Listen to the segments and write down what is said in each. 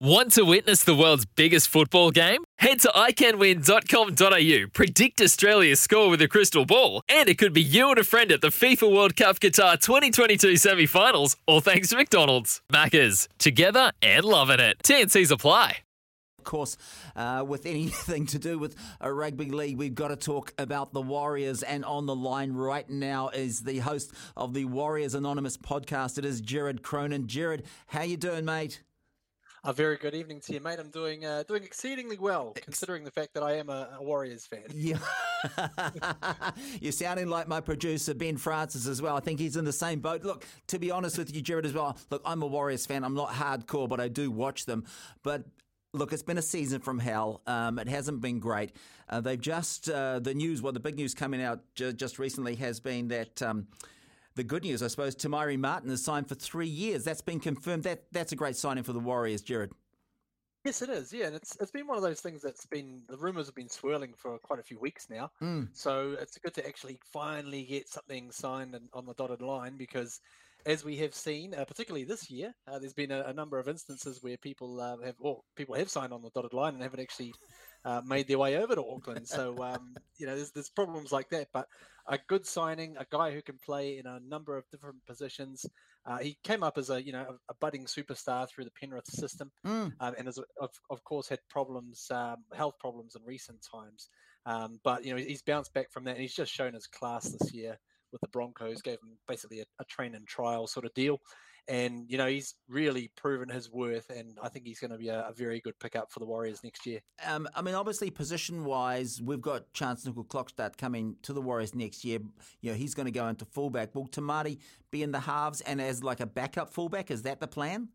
Want to witness the world's biggest football game? Head to iCanWin.com.au, predict Australia's score with a crystal ball, and it could be you and a friend at the FIFA World Cup Qatar 2022 semi finals, all thanks to McDonald's. Maccas, together and loving it. TNC's apply. Of course, uh, with anything to do with a rugby league, we've got to talk about the Warriors. And on the line right now is the host of the Warriors Anonymous podcast. It is Jared Cronin. Jared, how you doing, mate? A very good evening to you, mate. I'm doing uh, doing exceedingly well, considering the fact that I am a, a Warriors fan. Yeah, you're sounding like my producer Ben Francis as well. I think he's in the same boat. Look, to be honest with you, Jared, as well. Look, I'm a Warriors fan. I'm not hardcore, but I do watch them. But Look, it's been a season from hell. Um, it hasn't been great. Uh, they've just uh, the news. Well, the big news coming out ju- just recently has been that um, the good news, I suppose, Te Maire Martin has signed for three years. That's been confirmed. That that's a great signing for the Warriors, Jared. Yes, it is. Yeah, and it's it's been one of those things that's been the rumors have been swirling for quite a few weeks now. Mm. So it's good to actually finally get something signed and on the dotted line because as we have seen, uh, particularly this year, uh, there's been a, a, number of instances where people uh, have, well, people have signed on the dotted line and haven't actually uh, made their way over to Auckland. So, um, you know, there's, there's problems like that. But a good signing, a guy who can play in a number of different positions. Uh, he came up as a, you know, a, a budding superstar through the Penrith system, mm. um, and has of, of course had problems, um, health problems in recent times. Um, but you know, he's bounced back from that, and he's just shown his class this year with the Broncos, gave him basically a, a train and trial sort of deal. And, you know, he's really proven his worth, and I think he's going to be a, a very good pickup for the Warriors next year. Um, I mean, obviously, position wise, we've got Charnze Nicoll-Klokstad coming to the Warriors next year. You know, he's going to go into fullback. Will Maire be in the halves and as like a backup fullback? Is that the plan?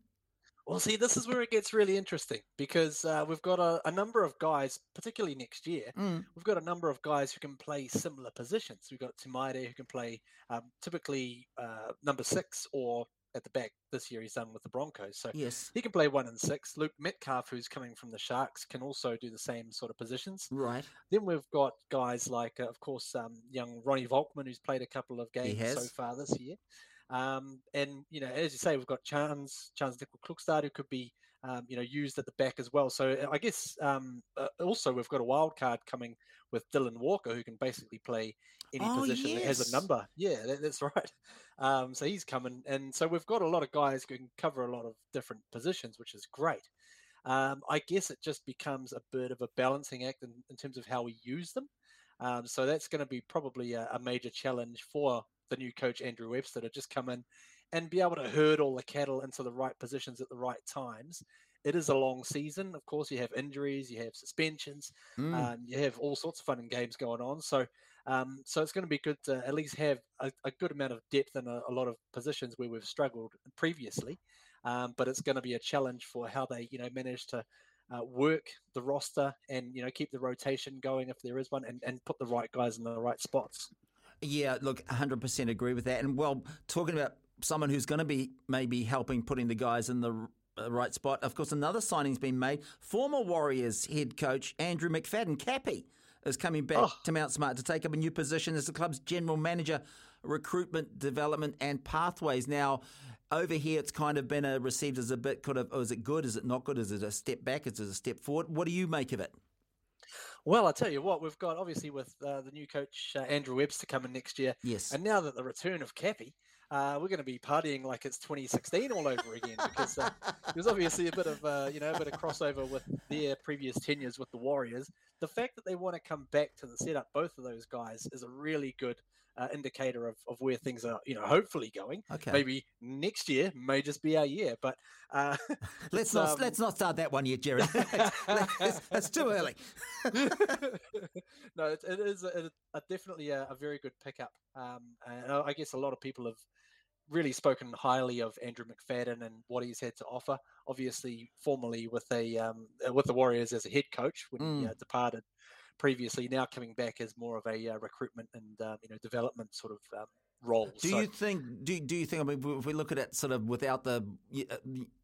Well, see, this is where it gets really interesting because uh, we've got a, a, number of guys, particularly next year, mm. we've got a number of guys who can play similar positions. We've got Te Maire who can play um, typically uh, number six or at the back. This year he's done with the Broncos, so yes, he can play one and six. Luke Metcalf, who's coming from the Sharks, can also do the same sort of positions. Right. Then we've got guys like, uh, of course, um, young Ronnie Volkman, who's played a couple of games so far this year. Um, and you know, as you say, we've got Charnze, Charnze Nicoll-Klokstad, who could be, um, you know, used at the back as well. So I guess um, uh, also we've got a wild card coming with Dylan Walker, who can basically play any oh, position yes. that has a number. Yeah, that, that's right. Um, so he's coming, and so we've got a lot of guys who can cover a lot of different positions, which is great. Um, I guess it just becomes a bit of a balancing act in, in terms of how we use them. Um, so that's going to be probably a, a, major challenge for the new coach Andrew Webster to just come in and be able to herd all the cattle into the right positions at the right times. It is a long season. Of course, you have injuries, you have suspensions, mm. um, you have all sorts of fun and games going on. So, um, so it's going to be good to at least have a, a good amount of depth in a, a, lot of positions where we've struggled previously. Um, but it's going to be a challenge for how they, you know, manage to uh, work the roster and you know keep the rotation going if there is one, and, and put the right guys in the right spots. Yeah, look, 100% agree with that. And well, talking about someone who's going to be maybe helping putting the guys in the uh, right spot, of course, another signing's been made. Former Warriors head coach Andrew McFadden, Cappy, is coming back oh. to Mount Smart to take up a new position as the club's general manager, recruitment, development, and pathways. Now, over here, it's kind of been a, received as a bit kind of, oh, is it good? Is it not good? Is it a step back? Is it a step forward? What do you make of it? Well, I tell you what, we've got obviously with uh, the new coach uh, Andrew Webster coming next year. Yes. And now that the return of Cappy, uh, we're going to be partying like it's 2016 all over again because uh, there's obviously a bit of uh, you know a bit of crossover with their previous tenures with the Warriors. The fact that they want to come back to the setup, both of those guys, is a really good uh, indicator of, of where things are, you know, hopefully going. Okay. Maybe next year may just be our year, but uh, let's not um, let's not start that one yet, Jerry. That's too early. no, it, it is a, a definitely a, a, very good pickup. Um, and I guess a lot of people have really spoken highly of Andrew McFadden and what he's had to offer. Obviously, formerly with a um, with the Warriors as a head coach when mm. he uh, departed previously, now coming back as more of a uh, recruitment and um, you know development sort of um, role. Do so, you think? Do do you think? I mean, if we look at it sort of without the uh,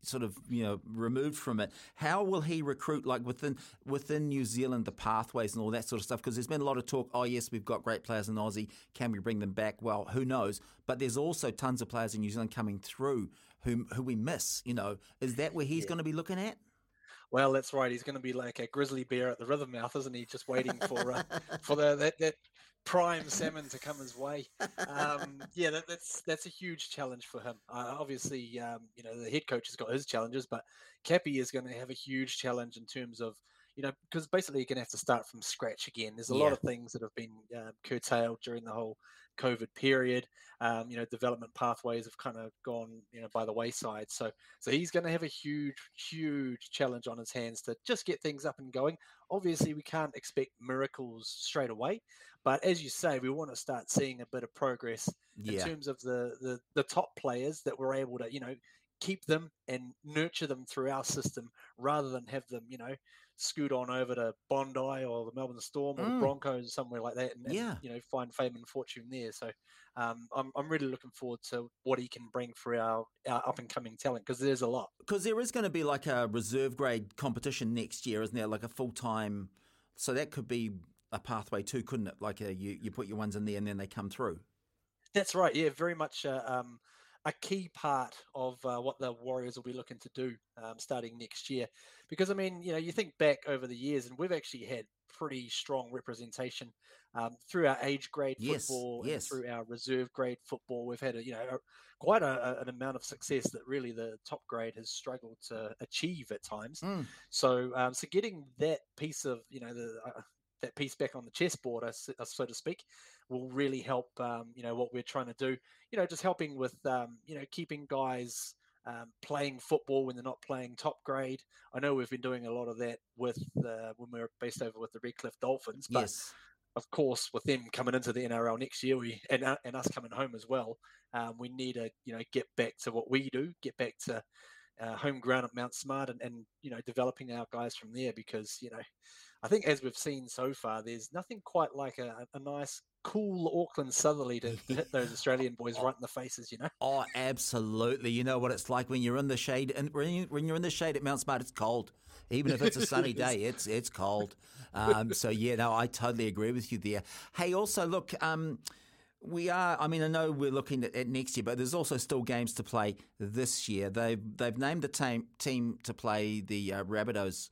sort of you know removed from it, how will he recruit like within within New Zealand the pathways and all that sort of stuff? Because there's been a lot of talk. Oh yes, we've got great players in Aussie. Can we bring them back? Well, who knows? But there's also tons of players in New Zealand coming through who who we miss. You know, is that where he's yeah. going to be looking at? Well, that's right. He's going to be like a grizzly bear at the rhythm mouth, isn't he? Just waiting for uh, for the that, that prime salmon to come his way. Um, yeah, that, that's that's a huge challenge for him. Uh, obviously, um, you know the head coach has got his challenges, but Cappy is going to have a huge challenge in terms of you know because basically you're going to have to start from scratch again. There's a yeah. lot of things that have been uh, curtailed during the whole COVID period. Um, you know, development pathways have kind of gone, you know, by the wayside. So, so he's going to have a huge, huge challenge on his hands to just get things up and going. Obviously, we can't expect miracles straight away, but as you say, we want to start seeing a bit of progress in terms of the, the the top players that we're able to, you know, keep them and nurture them through our system rather than have them, you know, scoot on over to Bondi or the Melbourne Storm or mm. the Broncos somewhere like that, and, yeah. and, you know find fame and fortune there. So um, I'm I'm really looking forward to what he can bring for our, our up and coming talent because there's a lot. Because there is going to be like a reserve grade competition next year, isn't there? Like a full time. So that could be a pathway too, couldn't it? Like a, uh, you you put your ones in there and then they come through. That's right. Yeah, very much. Uh, um, a key part of uh, what the Warriors will be looking to do um, starting next year. Because I mean, you know, you think back over the years, and we've actually had pretty strong representation um, through our age grade yes, football yes. and through our reserve grade football. We've had a, you know quite a, an amount of success that really the top grade has struggled to achieve at times. Mm. So um, so getting that piece of you know the uh, that piece back on the chessboard, so to speak, will really help. Um, you know what we're trying to do. You know, just helping with um, you know keeping guys um, playing football when they're not playing top grade. I know we've been doing a lot of that with uh, when we are based over with the Redcliffe Dolphins, but yes. of course, with them coming into the NRL next year, we and, uh, and us coming home as well, um, we need to you know get back to what we do, get back to uh, home ground at Mount Smart, and, and you know developing our guys from there because you know I think as we've seen so far, there's nothing quite like a, a nice cool Auckland southerly to hit those Australian boys right in the faces, you know? Oh, absolutely. You know what it's like when you're in the shade, and when you're in the shade at Mount Smart, it's cold. Even if it's a sunny day, it's it's cold. Um, so yeah, no, I totally agree with you there. Hey, also look. Um, we are. I mean, I know we're looking at, at, next year, but there's also still games to play this year. They've they've named the team team to play the uh, Rabbitohs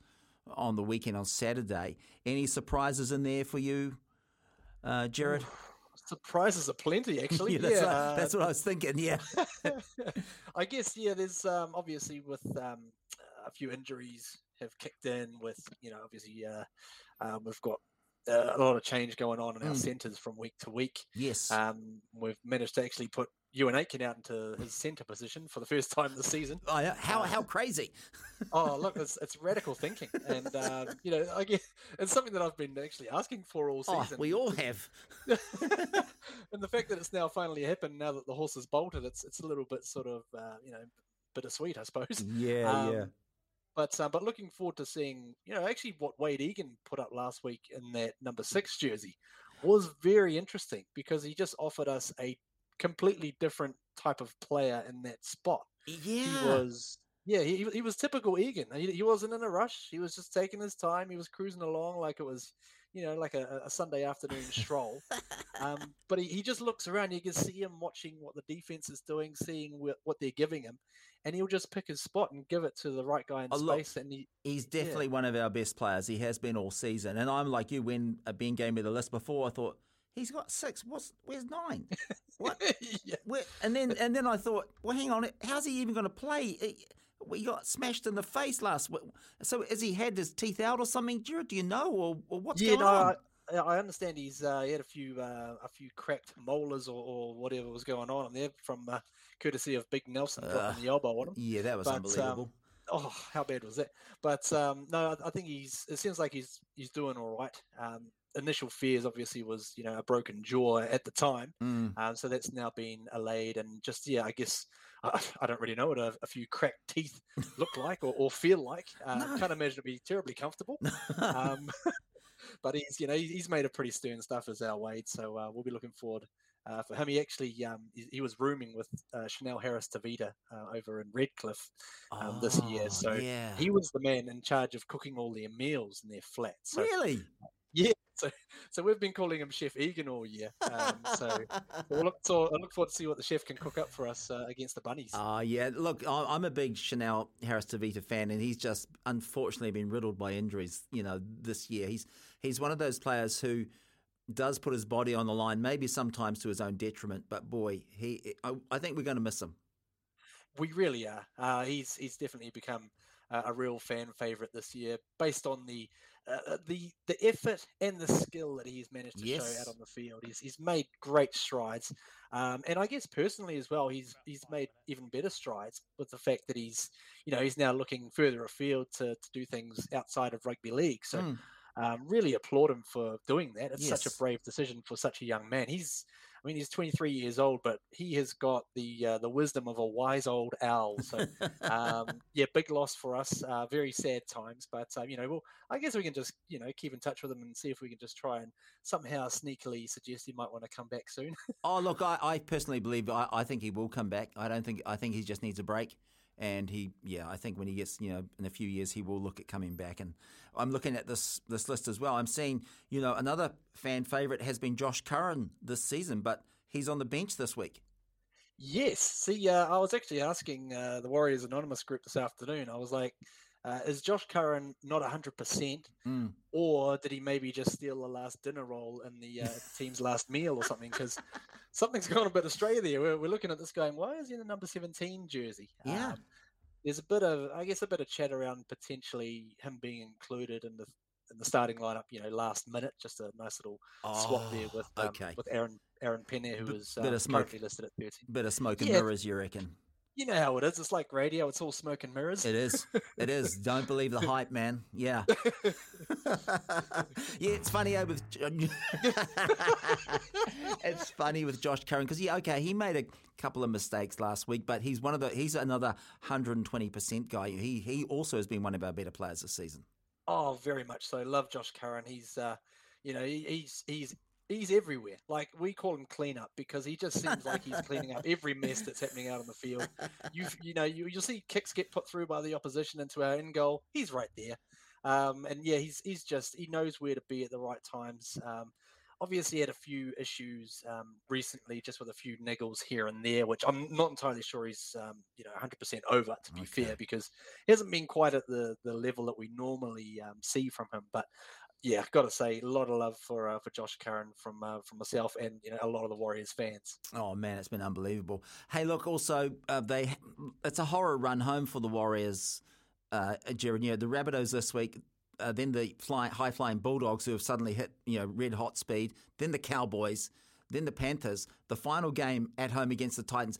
on the weekend on Saturday. Any surprises in there for you, uh, Jared? Surprises are plenty, actually. yeah, that's, yeah. What, that's, what I was thinking. Yeah, I guess yeah. There's um, obviously with um, a few injuries have kicked in. With you know, obviously uh, um, we've got uh, a lot of change going on in our mm. centres from week to week. Yes, um, we've managed to actually put Euan Aitken out into his centre position for the first time this season. Oh, yeah. how how crazy! oh, look, it's, it's radical thinking, and um, you know, I guess it's something that I've been actually asking for all oh, season. Oh, we all have. and the fact that it's now finally happened, now that the horse has bolted, it's it's a little bit sort of uh, you know bittersweet, I suppose. Yeah, um, yeah. But uh, but looking forward to seeing you know actually what Wade Egan put up last week in that number six jersey was very interesting because he just offered us a completely different type of player in that spot. Yeah, he was. Yeah, he, he was typical Egan. He, he wasn't in a rush. He was just taking his time. He was cruising along like it was, you know, like a, a Sunday afternoon stroll. um, but he, he just looks around. You can see him watching what the defense is doing, seeing what, what they're giving him, and he'll just pick his spot and give it to the right guy in oh, space. And he, he's definitely yeah. one of our best players. He has been all season. And I'm like you. When Ben gave me the list before, I thought He's got six. What's where's nine? What? yeah. Where, and then and then I thought, well, hang on, how's he even going to play? He got smashed in the face last week. So has he had his teeth out or something? Do you, do you know, or, or what's yeah, going no, on? I, I understand he's uh, he had a few uh, a few cracked molars or, or, whatever was going on there from uh, courtesy of Big Nelson uh, the elbow on him. Yeah, that was but, um, unbelievable. Um, oh, how bad was that? But um, no, I, I, think he's. It seems like he's he's doing all right. Um, initial fears obviously was you know a broken jaw at the time, Mm. um, so that's now been allayed, and just yeah, I guess I, I don't really know what a, a few cracked teeth look like or, or feel like. Uh, No. Can't imagine it'd be terribly comfortable. um, but he's you know he's made a pretty stern stuff as our Wade, so uh, we'll be looking forward. Uh, for him, he actually um, he, he was rooming with uh, Chanel Harris Tavita uh, over in Redcliffe um, this year. Oh, So yeah. he was the man in charge of cooking all their meals in their flat. So really? So so we've been calling him Chef Egan all year. Um, so we'll look, I look forward to see what the chef can cook up for us uh, against the bunnies. Oh, yeah. Look, I- I'm a big Chanel Harris Tavita fan, and he's just unfortunately been riddled by injuries, you know, this year. He's he's one of those players who does put his body on the line, maybe sometimes to his own detriment, but boy, he I, I think we're going to miss him. We really are. Uh, he's he's definitely become uh, a real fan favorite this year, based on the uh, the the effort and the skill that he's managed to show out on the field. He's he's made great strides, um, and I guess personally as well, he's he's made even better strides with the fact that he's you know he's now looking further afield to to do things outside of rugby league. So. Mm. Um, really applaud him for doing that. It's such a brave decision for such a young man. He's, I mean, he's 23 years old, but he has got the uh, the wisdom of a wise old owl. So um, yeah, big loss for us. Uh, very sad times, but um, you know, well, I guess we can just you know keep in touch with him and see if we can just try and somehow sneakily suggest he might want to come back soon. Oh, look, I, I personally believe I, I think he will come back. I don't think I think he just needs a break, and he yeah I think when he gets you know in a few years he will look at coming back. And I'm looking at this this list as well. I'm seeing you know another fan favorite has been Josh Curran this season, but he's on the bench this week. yes, see, uh, I was actually asking uh, the Warriors Anonymous group this afternoon. I was like, uh, is Josh Curran not 100 percent? Mm. or did he maybe just steal the last dinner roll in the uh, team's last meal or something? Because something's gone a bit astray there. We're, we're looking at this going, why is he in the number 17 jersey? Yeah. Um, there's a bit of, I guess, a bit of chat around potentially him being included in the in the starting lineup. You know, last minute, just a nice little swap there Oh, with um, okay. with Aaron Aaron Pene, who Bit- was bit um, currently listed at 13. Bit of smoke and Yeah. mirrors, you reckon? You know how it is. It's like radio. It's all smoke and mirrors. It is. It is. Don't believe the hype, man. Yeah. yeah, it's funny eh, with it's funny with Josh Curran because yeah, okay, he made a couple of mistakes last week, but he's one of the he's another hundred and twenty percent guy. He he also has been one of our better players this season. Oh, very much so. Love Josh Curran. He's, uh, you know, he, he's he's he's everywhere. Like we call him cleanup because he just seems like he's cleaning up every mess that's happening out on the field. You you know you you'll see kicks get put through by the opposition into our end goal. He's right there. Um, and yeah, he's he's just he knows where to be at the right times. Um, obviously had a few issues um, recently, just with a few niggles here and there, which I'm not entirely sure he's um, you know 100% over. To be Okay. fair, because he hasn't been quite at the the level that we normally um, see from him. But yeah, got to say, a lot of love for uh, for Josh Curran from uh, from myself and you know a lot of the Warriors fans. Oh man, it's been unbelievable. Hey, look, also uh, they it's a horror run home for the Warriors, uh, Jared. You know, the Rabbitohs this week, uh, then the fly, high flying Bulldogs who have suddenly hit you know red hot speed, then the Cowboys, then the Panthers. The final game at home against the Titans.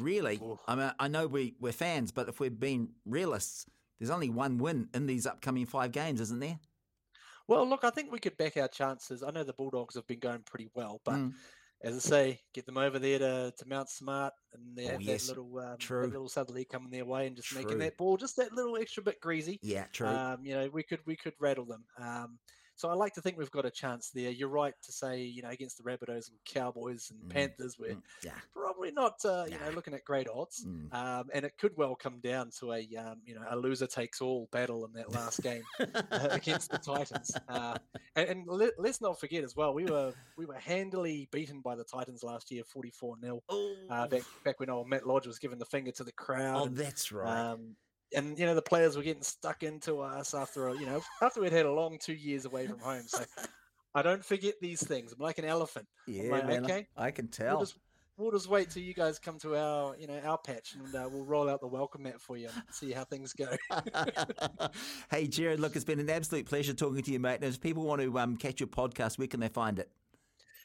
Really, I mean, I know we we're fans, but if we're being realists, there's only one win in these upcoming five games, isn't there? Well, look, I think we could back our chances. I know the Bulldogs have been going pretty well, but Mm. as I say, get them over there to, to Mount Smart, and they Oh, have yes, that little um, true. that little southerly coming their way, and just True. making that ball just that little extra bit greasy. Yeah, true. Um, you know, we could we could rattle them. Um, so I like to think we've got a chance there. You're right to say, you know, against the Rabbitohs and Cowboys and Mm, Panthers, we're Mm, yeah. probably not, uh, you know, looking at great odds. Mm. Um, and it could well come down to a, um, you know, a loser takes all battle in that last game uh, against the Titans. Uh, and and let, us not forget as well, we were we were handily beaten by the Titans last year, 44 0 Oh, uh, back back when old Matt Lodge was giving the finger to the crowd. oh, and, that's right. um, and you know the players were getting stuck into us after a, you know after we'd had a long two years away from home. So I don't forget these things. I'm like an elephant. yeah, like, man, I- okay, I can We'll tell. just, we'll just wait till you guys come to our you know our patch and uh, we'll roll out the welcome mat for you and see how things go. hey, Jared, look, it's been an absolute pleasure talking to you, mate. And if people want to um, catch your podcast, where can they find it?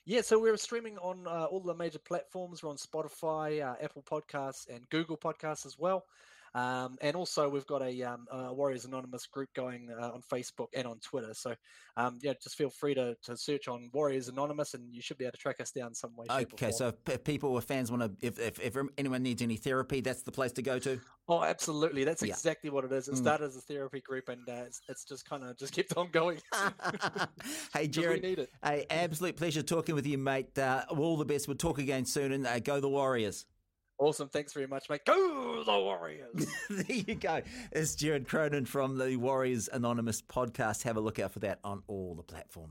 Yeah, so we're streaming on uh, all the major platforms. We're on Spotify, uh, Apple Podcasts, and Google Podcasts as well. Um, and also, we've got a, um, a Warriors Anonymous group going uh, on Facebook and on Twitter. So, um, yeah, just feel free to, to search on Warriors Anonymous, and you should be able to track us down some way. Okay, so if people or fans want to, if, if, if anyone needs any therapy, that's the place to go to. Oh, absolutely. That's yeah. exactly what it is. It mm. started as a therapy group, and uh, it's, it's, just kind of just kept on going. hey, Jared. We hey, absolute pleasure talking with you, mate. Uh, all the best. We'll talk again soon, and uh, go the Warriors. Awesome. Thanks very much, mate. Go the Warriors. there you go. It's Jared Cronin from the Warriors Anonymous podcast. Have a look out for that on all the platforms.